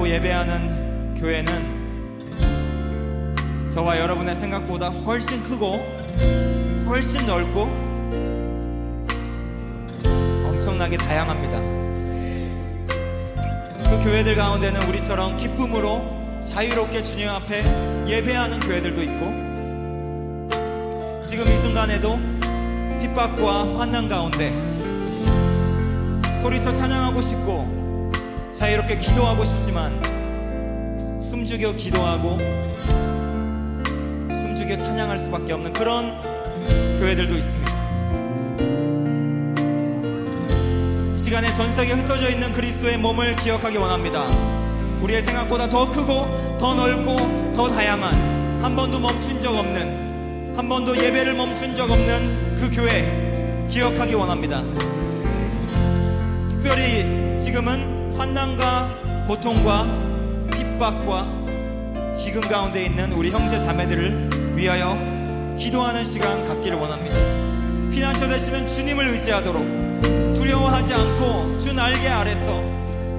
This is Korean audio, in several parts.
고백하고 예배하는 교회는 저와 여러분의 생각보다 훨씬 크고 훨씬 넓고 엄청나게 다양합니다. 그 교회들 가운데는 우리처럼 기쁨으로 자유롭게 주님 앞에 예배하는 교회들도 있고 지금 이 순간에도 핍박과 환난 가운데 소리쳐 찬양하고 싶고 자유롭게 기도하고 싶지만 숨죽여 기도하고 숨죽여 찬양할 수밖에 없는 그런 교회들도 있습니다. 시간의 전 세계에 흩어져 있는 그리스도의 몸을 기억하기 원합니다. 우리의 생각보다 더 크고 더 넓고 더 다양한 한 번도 멈춘 적 없는 한 번도 예배를 멈춘 적 없는 그 교회 기억하기 원합니다. 특별히 지금은 환난과 고통과 핍박과 기금 가운데 있는 우리 형제 자매들을 위하여 기도하는 시간 갖기를 원합니다. 피난처 되시는 주님을 의지하도록 두려워하지 않고 주 날개 아래서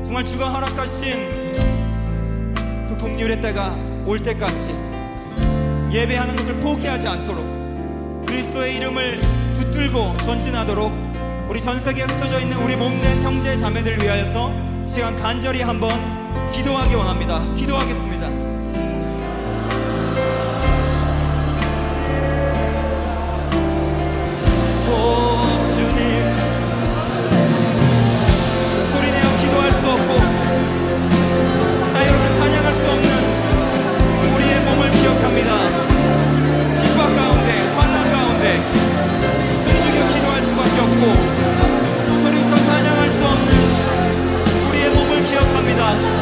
정말 주가 허락하신 그 국률의 때가 올 때까지 예배하는 것을 포기하지 않도록 그리스도의 이름을 붙들고 전진하도록 우리 전 세계에 흩어져 있는 우리 몸된 형제 자매들을 위하여서 시간 간절히 한번 기도하기 원합니다. 기도하겠습니다. 핍박 가운데 환난 가운데 숨죽여 기도할 수밖에 없고 찬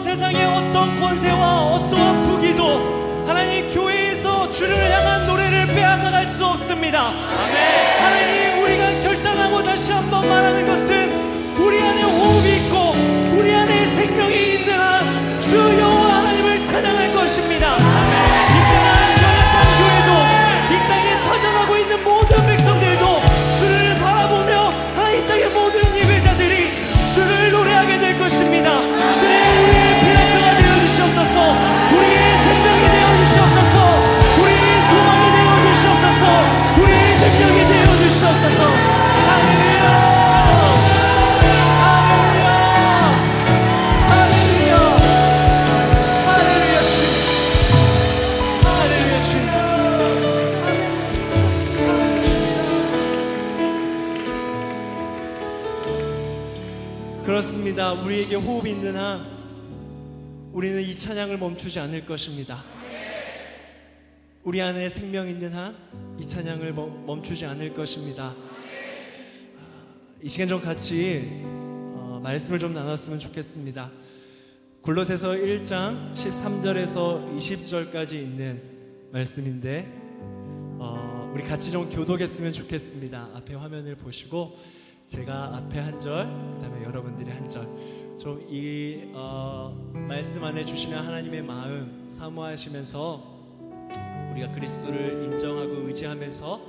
세상의 어떤 권세와 어떠한 부기도 하나님 교회에서 주를 향한 노래를 빼앗아갈 수 없습니다. 하나님, 우리가 결단하고 다시 한번 말하는 것은 우리 안에 호흡이 있고 우리 안에 우리에게 호흡이 있는 한 우리는 이 찬양을 멈추지 않을 것입니다. 우리 안에 생명 있는 한 이 찬양을 멈- 멈추지 않을 것입니다. 아, 이 시간 좀 같이 어, 말씀을 좀 나눴으면 좋겠습니다. 골로새서 1장 13절에서 20절까지 있는 말씀인데 어, 우리 같이 좀 교독했으면 좋겠습니다. 앞에 화면을 보시고 제가 앞에 한 절, 그다음에 여러분들이 한 절. 좀이 어, 말씀 안에 주시는 하나님의 마음 사모하시면서 우리가 그리스도를 인정하고 의지하면서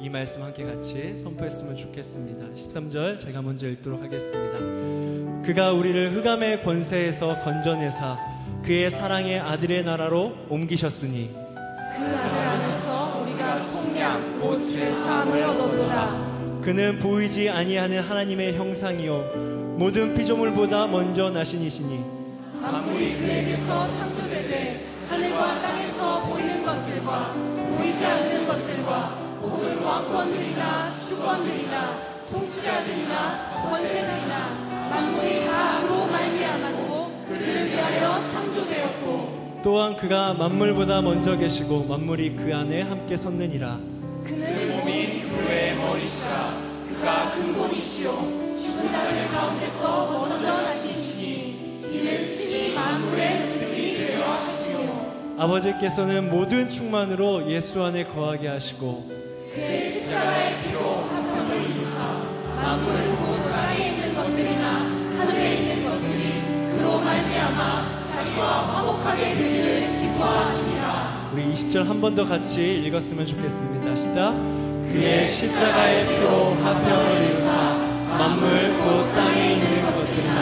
이 말씀 함께 같이 선포했으면 좋겠습니다. 13절 제가 먼저 읽도록 하겠습니다. 그가 우리를 흑암의 권세에서 건져내사 그의 사랑의 아들의 나라로 옮기셨으니 그 아들 안에서 우리가 속량 곧 죄사함을 얻었도다. 그는 보이지 아니하는 하나님의 형상이요. 모든 피조물보다 먼저 나신 이시니. 만물이 그에게서 창조되되 하늘과 땅에서 보이는 것들과 보이지 않는 것들과 혹은 왕권들이나 주권들이나 통치자들이나 권세들이나 만물이 다 그로 말미암았고 그를 위하여 창조되었고 또한 그가 만물보다 먼저 계시고 만물이 그 안에 함께 섰느니라. 그는 머리시라 그가 근본이시요 죽은 자들 가운데서 먼저 나시니 이는 친히 만물의 은들이 되려 하시며 아버지께서는 모든 충만으로 예수 안에 거하게 하시고 그의 십자가의 피로 화평을 이루사 만물 곧 땅에 있는 것들이나 하늘에 있는 것들이 그로 말미암아 자기와 화목하게 되기를 기도하시니라 우리 20절 한 번 더 같이 읽었으면 좋겠습니다. 시작. 그의 십자가의 피로 화평을 이루사 만물 곧 땅에 있는 것들이나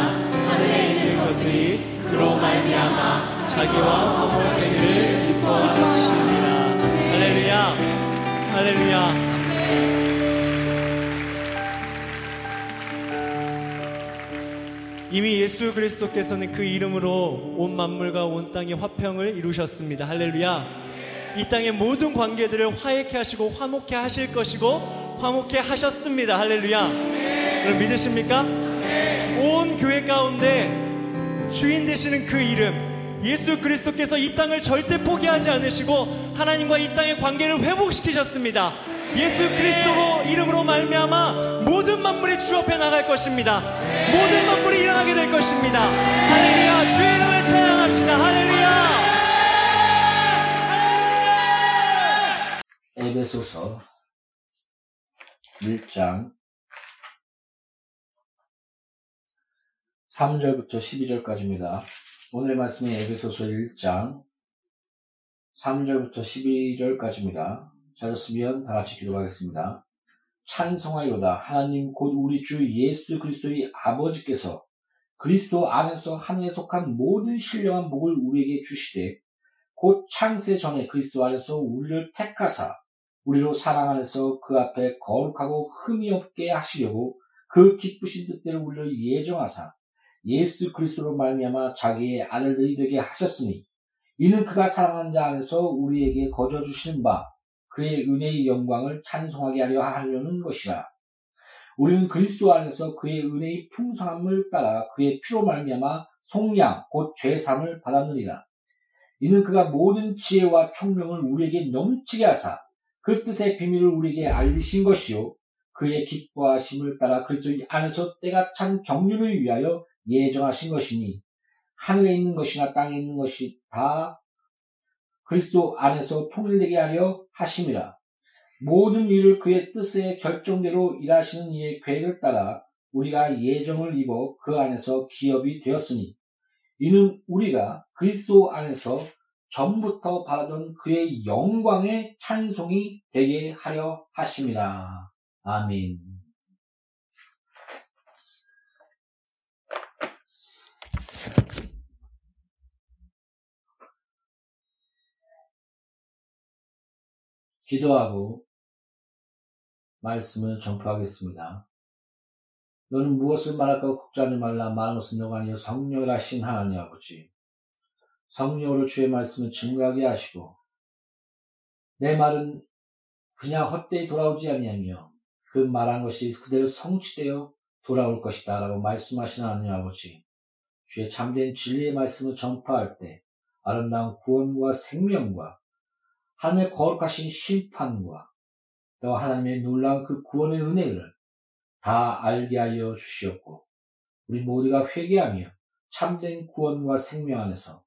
하늘에 있는 것들이 그로 말미암아 자기와 화목하기를 기뻐하시니라. 할렐루야. 할렐루야. 이미 예수 그리스도께서는 그 이름으로 온 만물과 온 땅의 화평을 이루셨습니다. 할렐루야. 이 땅의 모든 관계들을 화해케 하시고 화목케 하실 것이고 화목케 하셨습니다. 할렐루야. 여러분 믿으십니까? 온 교회 가운데 주인 되시는 그 이름 예수 그리스도께서 이 땅을 절대 포기하지 않으시고 하나님과 이 땅의 관계를 회복시키셨습니다. 예수 그리스도로 이름으로 말미암아 모든 만물이 주 앞에 나갈 것입니다. 모든 만물이 일어나게 될 것입니다. 할렐루야. 주의 이름을 찬양합시다. 할렐루야. 에베소서 1장 3절부터 12절까지입니다. 오늘 말씀은 에베소서 1장 3절부터 12절까지입니다. 찾았으면 다 같이 기도하겠습니다. 찬송하여다 하나님 곧 우리 주 예수 그리스도의 아버지께서 그리스도 안에서 하늘에 속한 모든 신령한 복을 우리에게 주시되 곧 창세 전에 그리스도 안에서 우리를 택하사 우리로 사랑 안에서 그 앞에 거룩하고 흠이 없게 하시려고 그 기쁘신 뜻대로 우리를 예정하사 예수 그리스도로 말미암아 자기의 아들들이 되게 하셨으니 이는 그가 사랑하는 자 안에서 우리에게 거저 주시는 바 그의 은혜의 영광을 찬송하게 하려 하려는 것이라. 우리는 그리스도 안에서 그의 은혜의 풍성함을 따라 그의 피로 말미암아 속량 곧 죄삼을 받았느니라. 이는 그가 모든 지혜와 총명을 우리에게 넘치게 하사 그 뜻의 비밀을 우리에게 알리신 것이요. 그의 기뻐하심을 따라 그리스도 안에서 때가 찬 경륜을 위하여 예정하신 것이니 하늘에 있는 것이나 땅에 있는 것이 다 그리스도 안에서 통일되게 하려 하심이라. 모든 일을 그의 뜻의 결정대로 일하시는 이의 계획을 따라 우리가 예정을 입어 그 안에서 기업이 되었으니 이는 우리가 그리스도 안에서 전부터 바라던 그의 영광의 찬송이 되게 하려 하심이라. 아멘. 기도하고 말씀을 전파하겠습니다. 너는 무엇을 말할까 걱정하지 말라 말하는 것은 너가 아니여 성령이라신 하나님 아버지 성령으로 주의 말씀을 증거하게 하시고 내 말은 그냥 헛되이 돌아오지 아니하며 그 말한 것이 그대로 성취되어 돌아올 것이다 라고 말씀하신 하나님 아버지 주의 참된 진리의 말씀을 전파할 때 아름다운 구원과 생명과 하나님의 거룩하신 심판과 또 하나님의 놀라운 그 구원의 은혜를 다 알게 하여 주시옵고 우리 모두가 회개하며 참된 구원과 생명 안에서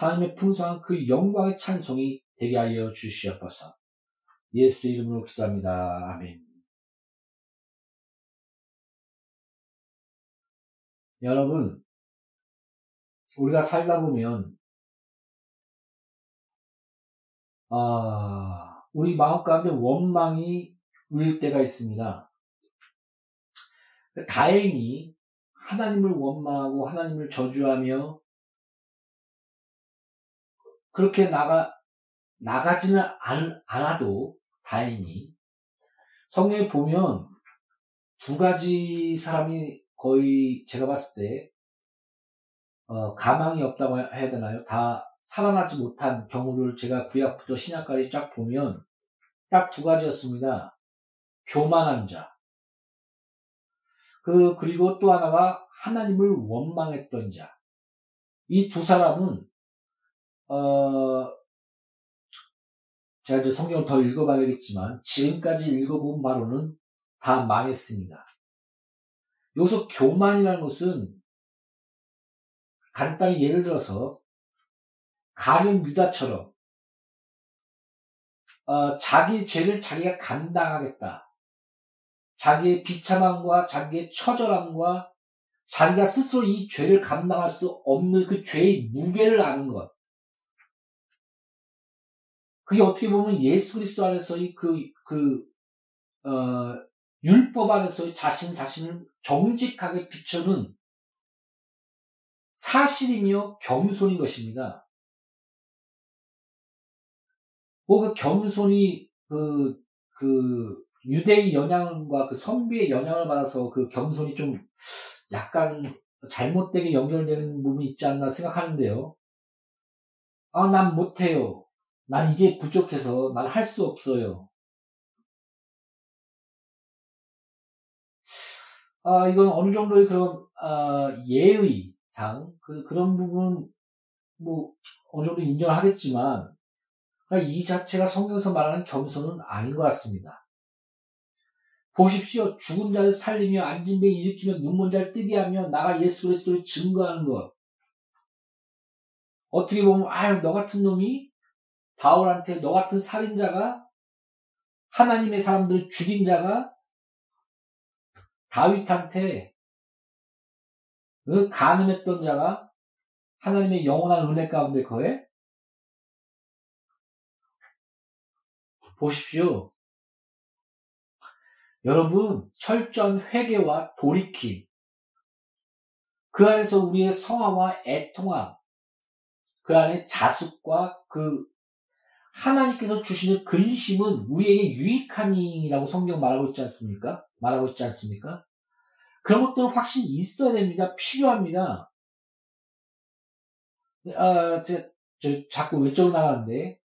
하나님의 풍성한 그 영광의 찬송이 되게 하여 주시옵소서. 예수 이름으로 기도합니다. 아멘. 여러분, 우리가 살다 보면, 아, 우리 마음 가운데 원망이 울 때가 있습니다. 다행히 하나님을 원망하고 하나님을 저주하며 그렇게 나가 나가지는 않, 않아도 다행히 성경에 보면 두 가지 사람이 거의 제가 봤을 때 어, 가망이 없다고 해야 되나요? 다 살아나지 못한 경우를 제가 구약부터 신약까지 쫙 보면 딱 두 가지였습니다. 교만한 자, 그, 그리고 또 하나가 하나님을 원망했던 자. 이 두 사람은, 어, 제가 이제 성경을 더 읽어봐야겠지만, 지금까지 읽어본 바로는 다 망했습니다. 여기서 교만이라는 것은, 간단히 예를 들어서, 가룟 유다처럼, 어, 자기 죄를 자기가 감당하겠다. 자기의 비참함과 자기의 처절함과 자기가 스스로 이 죄를 감당할 수 없는 그 죄의 무게를 아는 것. 그게 어떻게 보면 예수 그리스도 안에서의 그, 그, 어, 율법 안에서의 자신 자신을 정직하게 비춰는 사실이며 겸손인 것입니다. 뭐그 겸손이 그, 그, 유대의 영향과 그 선비의 영향을 받아서 그 겸손이 좀 약간 잘못되게 연결되는 부분이 있지 않나 생각하는데요. 아, 난 못해요. 난 이게 부족해서 난 할 수 없어요. 아, 이건 어느 정도의 그런, 아, 예의상, 그, 그런 부분, 뭐, 어느 정도 인정을 하겠지만, 이 자체가 성경에서 말하는 겸손은 아닌 것 같습니다. 보십시오. 죽은 자를 살리며 앉은 배 일으키며 눈먼 자를 뜨게 하며 나가 예수 그리스도를 증거하는 것. 어떻게 보면 아유 너 같은 놈이 바울한테 너 같은 살인자가 하나님의 사람들을 죽인 자가 다윗한테 그 가늠했던 자가 하나님의 영원한 은혜 가운데 거해? 보십시오. 여러분, 철저한 회개와 돌이킴, 그 안에서 우리의 성화와 애통함, 그 안에 자숙과 그 하나님께서 주시는 근심은 우리에게 유익하니라고 성경 말하고 있지 않습니까? 말하고 있지 않습니까? 그런 것들은 확실히 있어야 됩니다. 필요합니다. 아, 저, 저 자꾸 외적으로 나가는데,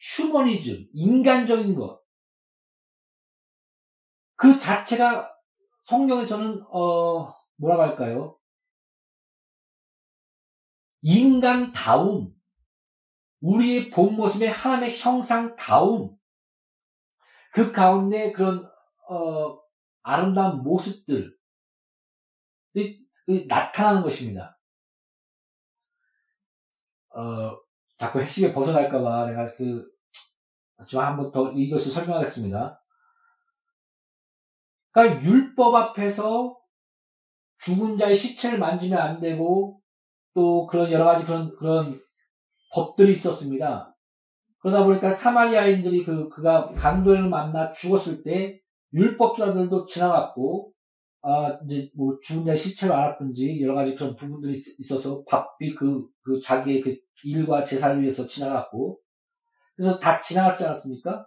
휴머니즘, 인간적인 것, 그 자체가 성경에서는 어 뭐라고 할까요? 인간다움, 우리의 본 모습의 하나님의 형상다움, 그 가운데 그런 어, 아름다운 모습들 나타나는 것입니다. 어, 자꾸 핵심에 벗어날까봐 내가 그, 좀 한번 더 이것을 설명하겠습니다. 그러니까 율법 앞에서 죽은 자의 시체를 만지면 안 되고 또 그런 여러 가지 그런 그런 법들이 있었습니다. 그러다 보니까 사마리아인들이 그 그가 강도를 만나 죽었을 때 율법자들도 지나갔고 아 이제 뭐 죽은 자의 시체를 알았든지 여러 가지 그런 부분들이 있어서 바삐 그, 그 자기의 그 일과 제사를 위해서 지나갔고 그래서 다 지나갔지 않았습니까?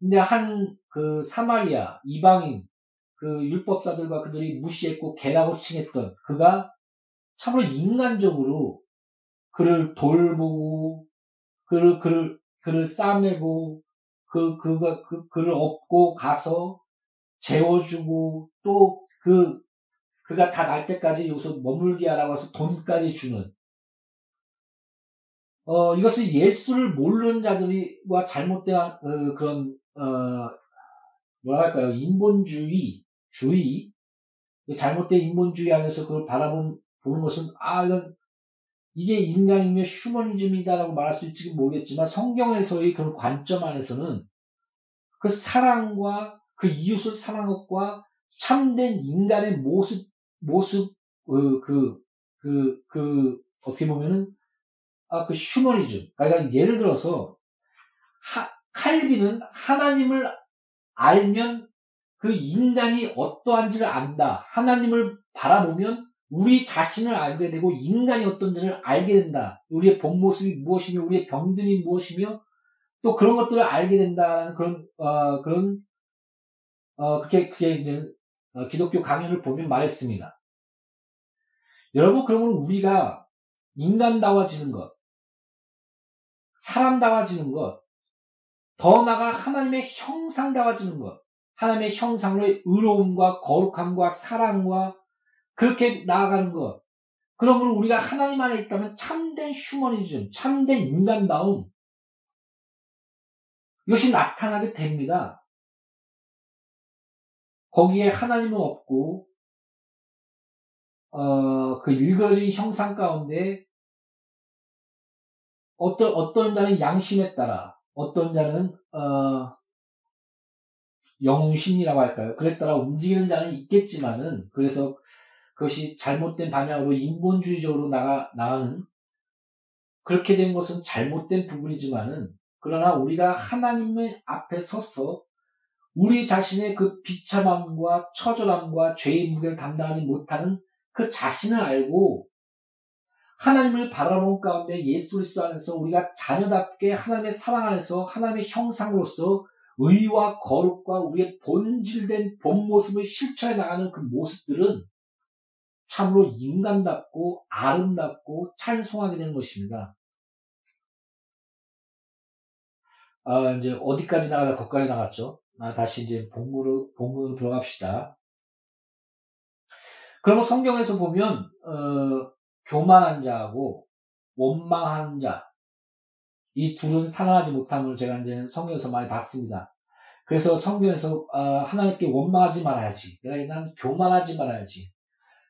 근데 한 그 사마리아 이방인 그 율법사들과 그들이 무시했고 개라고 칭했던 그가 참으로 인간적으로 그를 돌보고 그를 그를 그를 싸매고 그 그가 그, 그를 업고 가서 재워주고 또 그 그가 다 날 때까지 여기서 머물게 하라고 해서 돈까지 주는. 어 이것을 예수를 모르는 자들이와 잘못된 어, 그런 어 뭐라 할까요? 인본주의 주의, 잘못된 인본주의 안에서 그걸 바라보는 보는 것은 아 이건 이게 인간이며 휴머니즘이다라고 말할 수 있을지 모르겠지만 성경에서의 그런 관점 안에서는 그 사랑과 그 이웃을 사랑한 것과 참된 인간의 모습 모습 그그 그, 그, 그, 어떻게 보면은 아 그 휴머니즘 그러니까 예를 들어서 하, 칼빈은 하나님을 알면 그 인간이 어떠한지를 안다. 하나님을 바라보면 우리 자신을 알게 되고 인간이 어떤지를 알게 된다. 우리의 본 모습이 무엇이며 우리의 병든이 무엇이며 또 그런 것들을 알게 된다는 그런 어, 그런 어, 그렇게 그게 이제 어, 기독교 강연을 보면 말했습니다. 여러분 그러면 우리가 인간다워지는 것, 사람다워지는 것, 더 나아가 하나님의 형상다워지는 것, 하나님의 형상으로의 의로움과 거룩함과 사랑과 그렇게 나아가는 것. 그러면 우리가 하나님 안에 있다면 참된 휴머니즘, 참된 인간다움, 이것이 나타나게 됩니다. 거기에 하나님은 없고, 어, 그 일그러진 형상 가운데 어떤, 어떤 자는 양심에 따라, 어떤 자는, 어, 영신이라고 할까요? 그에 따라 움직이는 자는 있겠지만은 그래서 그것이 잘못된 방향으로 인본주의적으로 나가 나가는 그렇게 된 것은 잘못된 부분이지만은 그러나 우리가 하나님의 앞에 서서 우리 자신의 그 비참함과 처절함과 죄의 무게를 감당하지 못하는 그 자신을 알고 하나님을 바라본 가운데 예수 그리스도 안에서 우리가 자녀답게 하나님의 사랑 안에서 하나님의 형상으로서 의와 거룩과 우리의 본질된 본 모습을 실천해 나가는 그 모습들은 참으로 인간답고 아름답고 찬송하게 되는 것입니다. 아, 이제 어디까지 나가다 거기까지 나갔죠. 아, 다시 이제 본문으로, 본문으로 들어갑시다. 그러면 성경에서 보면, 어, 교만한 자하고 원망하는 자, 이 둘은 살아나지 못함을 제가 이제 성경에서 많이 봤습니다. 그래서 성경에서 어, 하나님께 원망하지 말아야지. 내가 난 교만하지 말아야지.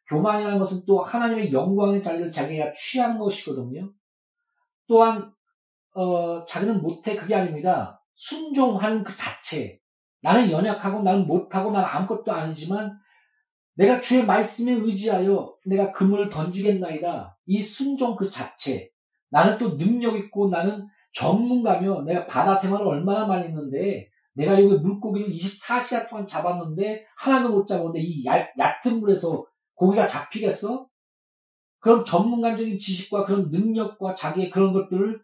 교만이라는 것은 또 하나님의 영광의 자리를 자기가 취한 것이거든요. 또한 어, 자기는 못해 그게 아닙니다. 순종하는 그 자체. 나는 연약하고 나는 못하고 나는 아무것도 아니지만 내가 주의 말씀에 의지하여 내가 그물을 던지겠나이다. 이 순종 그 자체. 나는 또 능력 있고 나는 전문가며 내가 바다 생활을 얼마나 많이 했는데 내가 여기 물고기를 24시간 동안 잡았는데 하나도 못 잡았는데 이 얇, 얕은 물에서 고기가 잡히겠어? 그런 전문가적인 지식과 그런 능력과 자기의 그런 것들을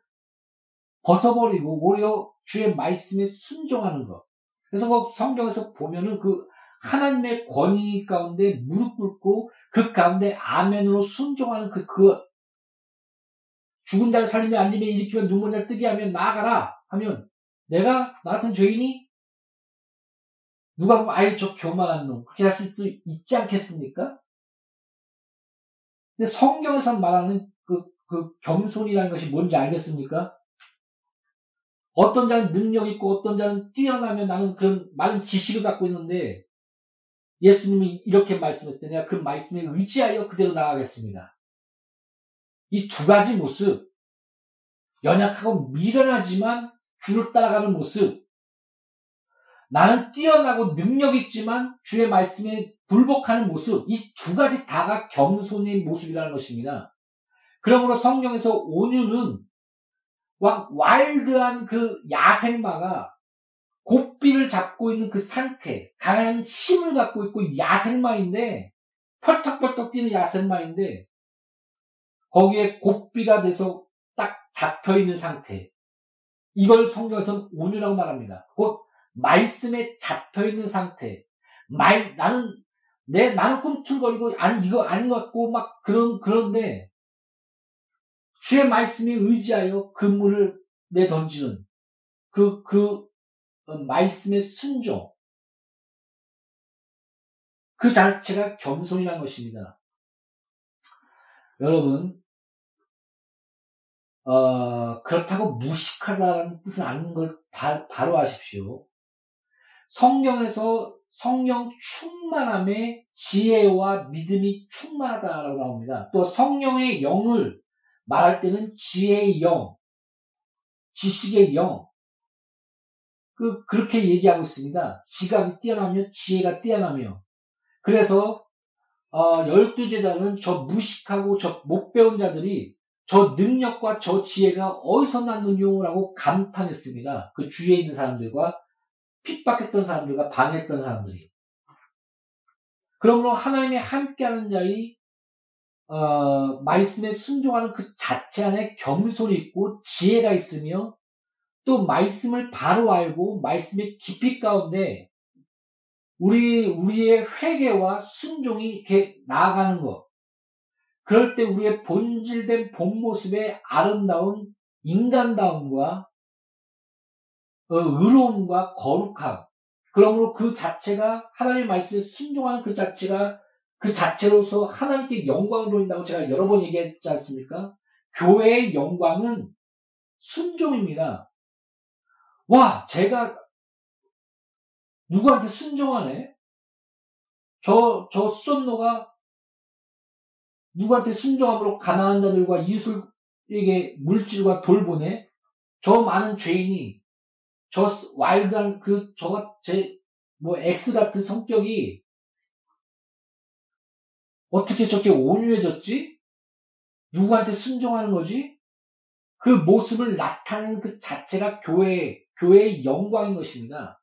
벗어버리고 오히려 주의 말씀에 순종하는 것. 그래서 뭐 성경에서 보면은 그 하나님의 권위 가운데 무릎 꿇고 그 가운데 아멘으로 순종하는 그, 그 죽은 자를 살리며 앉으며 일으키며 눈물 날 뜨게 하면 나아가라 하면 내가 나 같은 죄인이 누가 보면 아이 저 교만한 놈 그렇게 할 수도 있지 않겠습니까? 근데 성경에서 말하는 그, 그 겸손이라는 것이 뭔지 알겠습니까? 어떤 자는 능력 있고 어떤 자는 뛰어나면 나는 그런 많은 지식을 갖고 있는데 예수님이 이렇게 말씀했을 때 내가 그 말씀에 의지하여 그대로 나가겠습니다. 이 두 가지 모습, 연약하고 미련하지만 주를 따라가는 모습, 나는 뛰어나고 능력 있지만 주의 말씀에 불복하는 모습, 이 두 가지 다가 겸손의 모습이라는 것입니다. 그러므로 성경에서 온유는 와일드한 그 야생마가 고삐를 잡고 있는 그 상태, 강한 힘을 갖고 있고 야생마인데, 펄떡펄떡 뛰는 야생마인데, 거기에 고삐가 돼서 딱 잡혀 있는 상태. 이걸 성경에서는 온유라고 말합니다. 곧 말씀에 잡혀 있는 상태. 말 나는 내 나는 꿈틀거리고 아니 이거 아닌 것 같고 막 그런 그런데 주의 말씀에 의지하여 근무를 내던지는 그, 그, 어, 말씀의 순종. 그 자체가 겸손이라는 것입니다. 여러분, 어, 그렇다고 무식하다는 뜻은 아닌 걸 바, 바로 아십시오. 성경에서 성령 충만함에 지혜와 믿음이 충만하다라고 나옵니다. 또 성령의 영을 말할 때는 지혜의 영, 지식의 영, 그, 그렇게 얘기하고 있습니다. 지각이 뛰어나며 지혜가 뛰어나며. 그래서, 어, 열두 제자는 저 무식하고 저 못 배운 자들이 저 능력과 저 지혜가 어디서 났느냐고 감탄했습니다. 그 주위에 있는 사람들과 핍박했던 사람들과 방해했던 사람들이. 그러므로 하나님의 함께하는 자의 어, 말씀에 순종하는 그 자체 안에 겸손이 있고 지혜가 있으며 또 말씀을 바로 알고 말씀의 깊이 가운데 우리 우리의 회개와 순종이 이렇게 나아가는 것. 그럴 때 우리의 본질된 본 모습의 아름다운 인간다움과 어, 의로움과 거룩함. 그러므로 그 자체가 하나님의 말씀에 순종하는 그 자체가 그 자체로서 하나님께 영광을 돌린다고 제가 여러 번 얘기했지 않습니까? 교회의 영광은 순종입니다. 와, 제가 누구한테 순종하네? 저, 저 수전노가 누구한테 순종함으로 가난한 자들과 이웃에게 물질과 돌보네? 저 많은 죄인이, 저 와일드한 그, 저가, 제, 뭐, X 같은 성격이 어떻게 저렇게 온유해졌지? 누구한테 순종하는 거지? 그 모습을 나타내는 그 자체가 교회, 교회의 영광인 것입니다.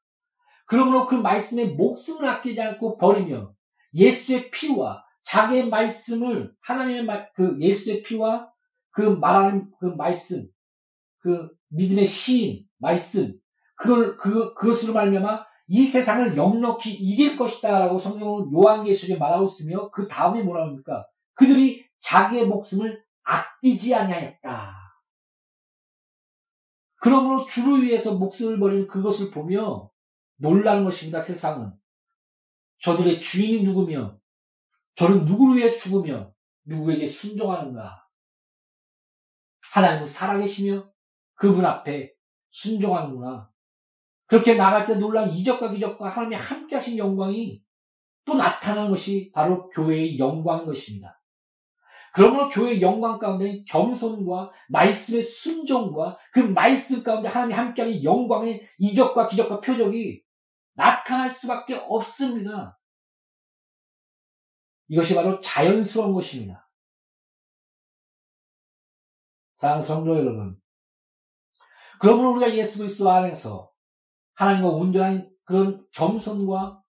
그러므로 그 말씀에 목숨을 아끼지 않고 버리며 예수의 피와 자기의 말씀을 하나님의 말, 그 예수의 피와 그 말하는 그 말씀, 그 믿음의 시인 말씀, 그걸 그 그것으로 말미암아 이 세상을 역력히 이길 것이다라고 성경은 요한계시록에 말하고 있으며 그 다음에 뭐라 합니까? 그들이 자기의 목숨을 아끼지 아니하였다. 그러므로 주를 위해서 목숨을 버리는 그것을 보며 놀라는 것입니다. 세상은 저들의 주인이 누구며 저는 누구를 위해 죽으며 누구에게 순종하는가? 하나님은 살아계시며 그분 앞에 순종하는구나. 그렇게 나갈 때 놀란 이적과 기적과 하나님이 함께 하신 영광이 또 나타나는 것이 바로 교회의 영광인 것입니다. 그러므로 교회의 영광 가운데 겸손과 말씀의 순종과 그 말씀 가운데 하나님이 함께하는 영광의 이적과 기적과 표적이 나타날 수밖에 없습니다. 이것이 바로 자연스러운 것입니다. 사랑하는 성도 여러분. 그러므로 우리가 예수 그리스도 안에서 하나님과 온전한 그런 겸손과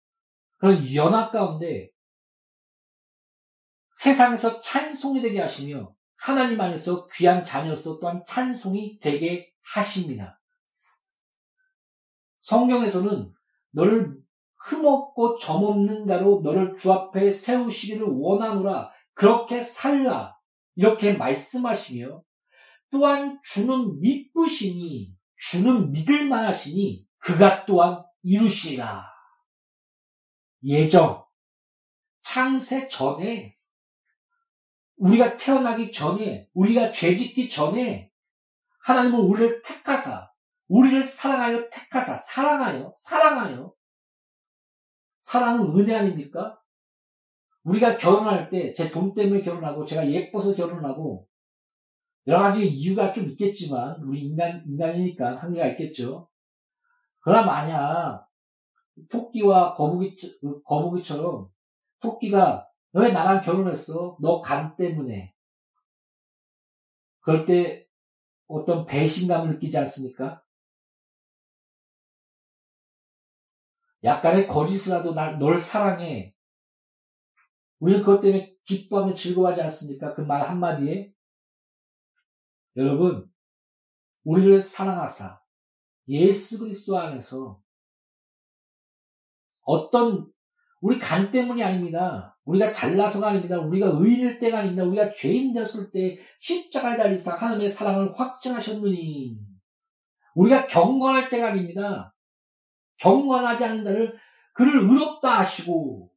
그런 연합 가운데 세상에서 찬송이 되게 하시며 하나님 안에서 귀한 자녀로서 또한 찬송이 되게 하십니다. 성경에서는 너를 흠없고 점없는 자로 너를 주 앞에 세우시기를 원하노라 그렇게 살라 이렇게 말씀하시며 또한 주는 믿으시니 주는 믿을 만하시니 그가 또한 이루시리라. 예정, 창세 전에, 우리가 태어나기 전에, 우리가 죄짓기 전에, 하나님은 우리를 택하사, 우리를 사랑하여 택하사, 사랑하여, 사랑하여. 사랑은 은혜 아닙니까? 우리가 결혼할 때 제 돈 때문에 결혼하고 제가 예뻐서 결혼하고 여러 가지 이유가 좀 있겠지만 우리 인간 인간이니까 한계가 있겠죠. 그러나 만약 토끼와 거북이 거북이처럼 토끼가 왜 나랑 결혼했어? 너 간 때문에. 그럴 때 어떤 배신감을 느끼지 않습니까? 약간의 거짓이라도 날, 널 사랑해. 우리는 그것 때문에 기뻐하며 즐거워하지 않습니까? 그 말 한마디에. 여러분, 우리를 사랑하사 예수 그리스도 안에서 어떤 우리 간 때문이 아닙니다. 우리가 잘나서가 아닙니다. 우리가 의인일 때가 아닙니다. 우리가 죄인 되었을 때 십자가에 달리사 하나님의 사랑을 확증하셨느니 우리가 경건할 때가 아닙니다. 경건하지 않는 자를 그를 의롭다 하시고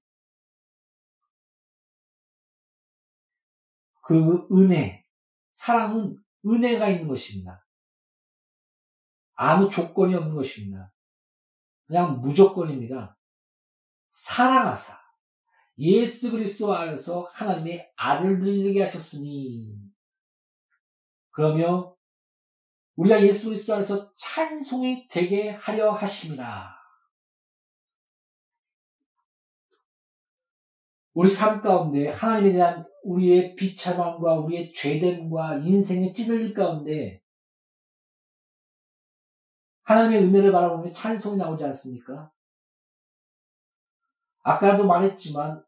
그 은혜, 사랑은 은혜가 있는 것입니다. 아무 조건이 없는 것입니다. 그냥 무조건입니다. 사랑하사 예수 그리스도 안에서 하나님의 아들들이 되게 하셨으니 그러며 우리가 예수 그리스도 안에서 찬송이 되게 하려 하심이라. 우리 삶 가운데 하나님에 대한 우리의 비참함과 우리의 죄됨과 인생의 찌들릴 가운데 하나님의 은혜를 바라보면 찬송이 나오지 않습니까? 아까도 말했지만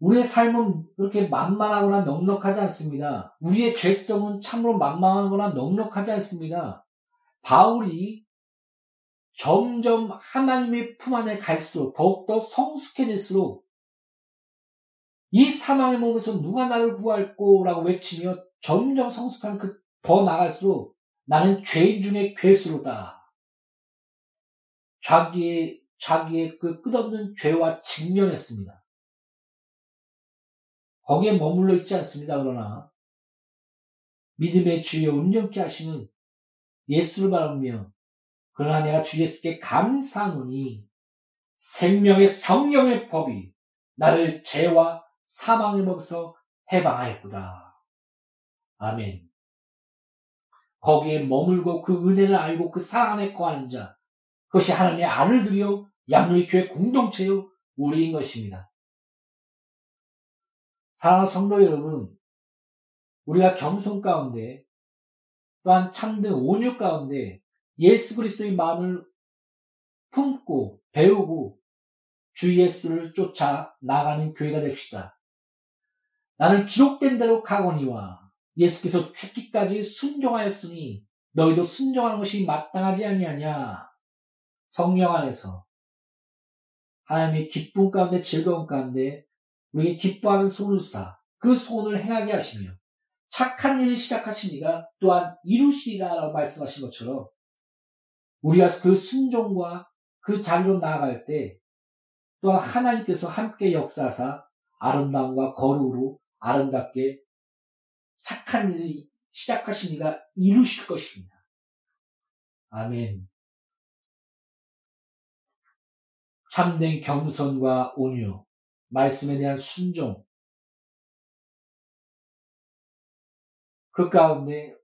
우리의 삶은 그렇게 만만하거나 넉넉하지 않습니다. 우리의 죄성은 참으로 만만하거나 넉넉하지 않습니다. 바울이 점점 하나님의 품 안에 갈수록 더욱더 성숙해질수록 이 사망의 몸에서 누가 나를 구할꼬 라고 외치며 점점 성숙한 그 더 나갈수록 나는 죄인 중에 괴수로다. 자기의, 자기의 그 끝없는 죄와 직면했습니다. 거기에 머물러 있지 않습니다. 그러나 믿음의 주여 온전케 하시는 예수를 바라보며 그러나 내가 주 예수께 감사하노니 생명의 성령의 법이 나를 죄와 사망의 법에서 해방하였구다. 아멘. 거기에 머물고 그 은혜를 알고 그 사랑 안에 거하는 자, 그것이 하나님의 아들들이요, 양육의 교회 공동체요, 우리인 것입니다. 사랑하는 성도 여러분, 우리가 겸손 가운데 또한 참된 온유 가운데 예수 그리스도의 마음을 품고 배우고 주 예수를 쫓아 나가는 교회가 됩시다. 나는 기록된 대로 가거니와 예수께서 죽기까지 순종하였으니 너희도 순종하는 것이 마땅하지 아니하냐. 성령 안에서 하나님의 기쁨 가운데 즐거움 가운데 우리에게 기뻐하는 소을 사, 그 소원을 행하게 하시며 착한 일을 시작하신 이가 또한 이루시리라라고 말씀하신 것처럼 우리가 그 순종과 그 자리로 나아갈 때 또한 하나님께서 함께 역사하사 아름다움과 거룩으로 아름답게 착한 일을 시작하신 이가 이루실 것입니다. 아멘. 참된 겸손과 온유, 말씀에 대한 순종, 그 가운데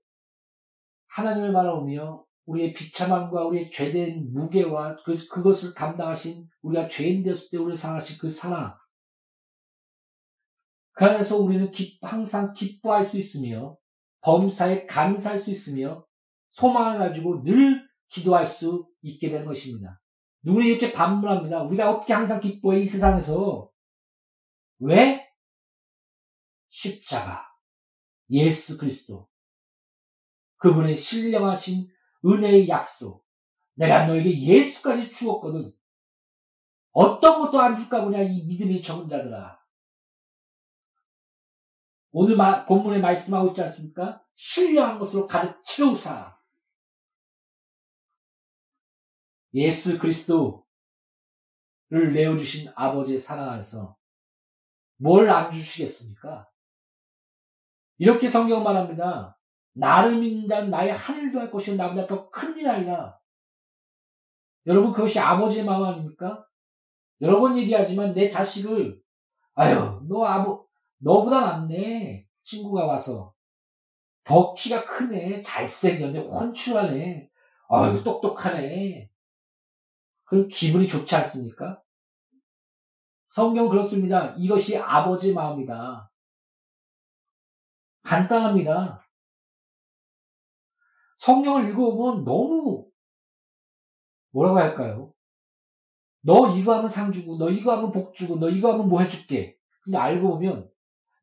하나님을 바라보며 우리의 비참함과 우리의 죄된 무게와 그, 그것을 감당하신 우리가 죄인 되었을 때 우리를 사랑하신 그 사랑. 그 안에서 우리는 기, 항상 기뻐할 수 있으며 범사에 감사할 수 있으며 소망을 가지고 늘 기도할 수 있게 된 것입니다. 누구는 이렇게 반문합니다. 우리가 어떻게 항상 기뻐해 이 세상에서 왜? 십자가 예수 그리스도 그분의 신령하신 은혜의 약속 내가 너에게 예수까지 주었거든 어떤 것도 안 줄까 보냐 이 믿음이 적은 자들아 오늘 마, 본문에 말씀하고 있지 않습니까? 신령한 것으로 가득 채우사 예수 그리스도를 내어주신 아버지의 사랑 안에서 뭘 안 주시겠습니까? 이렇게 성경 말합니다. 나를 믿는 자는 나의 하늘도 할 것이요 나보다 더 큰 일 아니라 여러분 그것이 아버지의 마음 아닙니까? 여러 번 얘기하지만 내 자식을 아유 너 아버 너보다 낫네 친구가 와서 더 키가 크네 잘생겼네 혼출하네 아유 똑똑하네 그럼 기분이 좋지 않습니까? 성경 그렇습니다. 이것이 아버지의 마음이다. 간단합니다. 성경을 읽어보면 너무 뭐라고 할까요? 너 이거 하면 상 주고, 너 이거 하면 복 주고, 너 이거 하면 뭐 해줄게. 근데 알고 보면,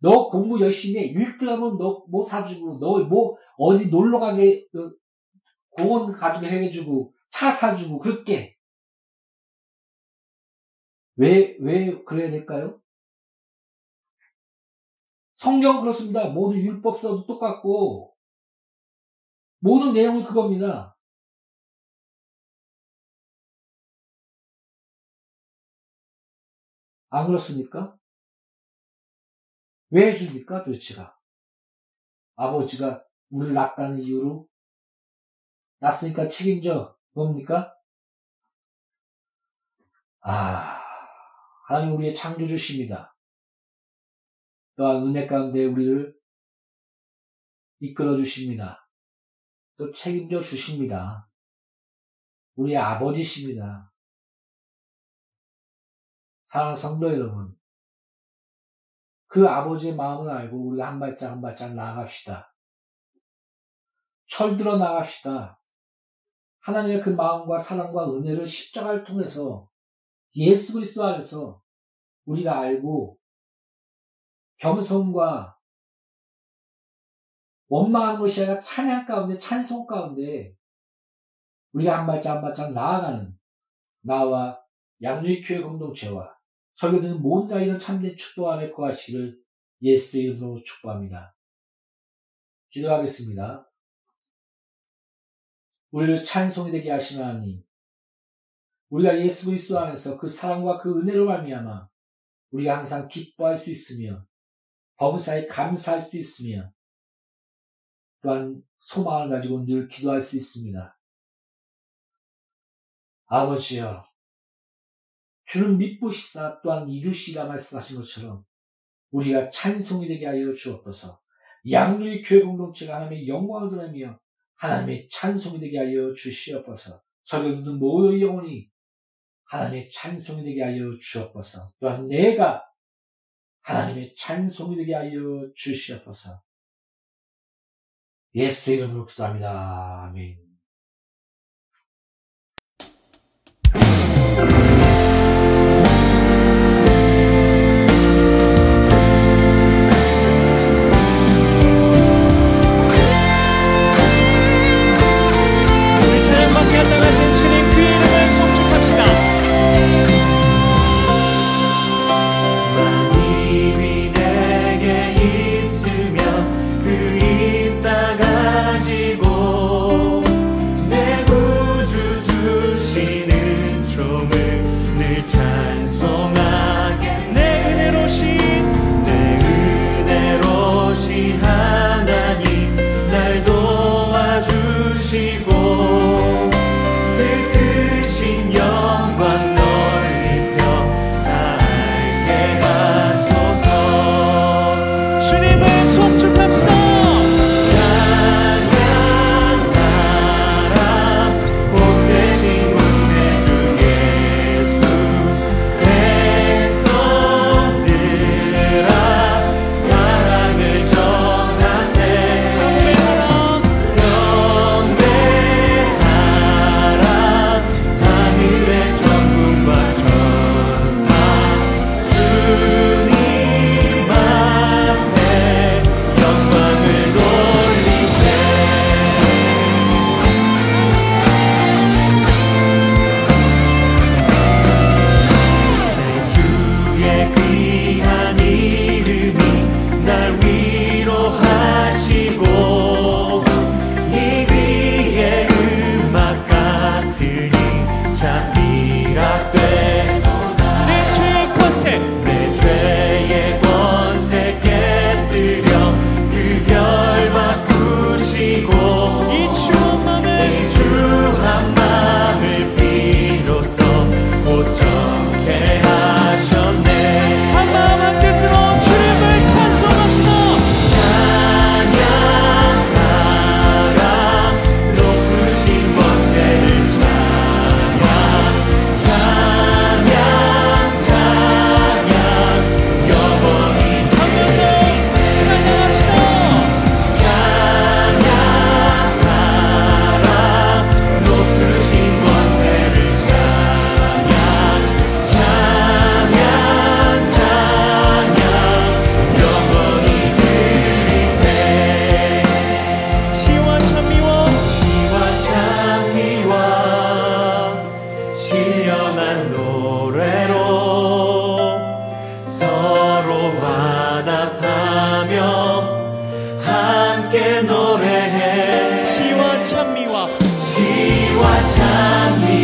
너 공부 열심히 해. 1등 하면 너 뭐 사주고, 너 뭐 어디 놀러 가게, 공원 가지고 해주고, 차 사주고, 그렇게. 왜, 왜 그래야 될까요? 성경 그렇습니다. 모든 율법서도 똑같고, 모든 내용이 그겁니다. 안 그렇습니까? 왜 해줍니까 도대체가? 아버지가 우리를 낳았다는 이유로 낳았으니까 책임져. 뭡니까? 아, 하나님 우리의 창조주십니다. 또한 은혜 가운데 우리를 이끌어 주십니다. 또 책임져 주십니다. 우리의 아버지십니다. 사랑하는 성도 여러분, 그 아버지의 마음을 알고 우리가 한 발짝 한 발짝 나아갑시다. 철들어 나갑시다. 하나님의 그 마음과 사랑과 은혜를 십자가를 통해서 예수 그리스도 안에서 우리가 알고 겸손과 원망하는 것이 아니라 찬양 가운데 찬송 가운데 우리가 한 발짝 한 발짝 나아가는 나와 양육교회 공동체와 설교되는 모든 아이는 참된 축복 안에 거하시기를 예수 이름으로 축복합니다. 기도하겠습니다. 우리를 찬송이 되게 하시는 하나님, 우리가 예수 그리스도 안에서 그 사랑과 그 은혜로 말미암아 우리가 항상 기뻐할 수 있으며 범사에 감사할 수 있으며 또한 소망을 가지고 늘 기도할 수 있습니다. 아버지여, 주는 믿보시사 또한 이루시라 말씀하신 것처럼 우리가 찬송이 되게 하여 주옵소서. 양률 교회 공동체가 하나님의 영광을 드러내며 하나님의 찬송이 되게 하여 주시옵소서. 설교 듣는 모든 영혼이 하나님의 찬송이 되게 하여 주옵소서. 또한 내가 하나님의 찬송이 되게 하여 주시옵소서. 예수 이름으로 기도합니다. 아멘. watch on me.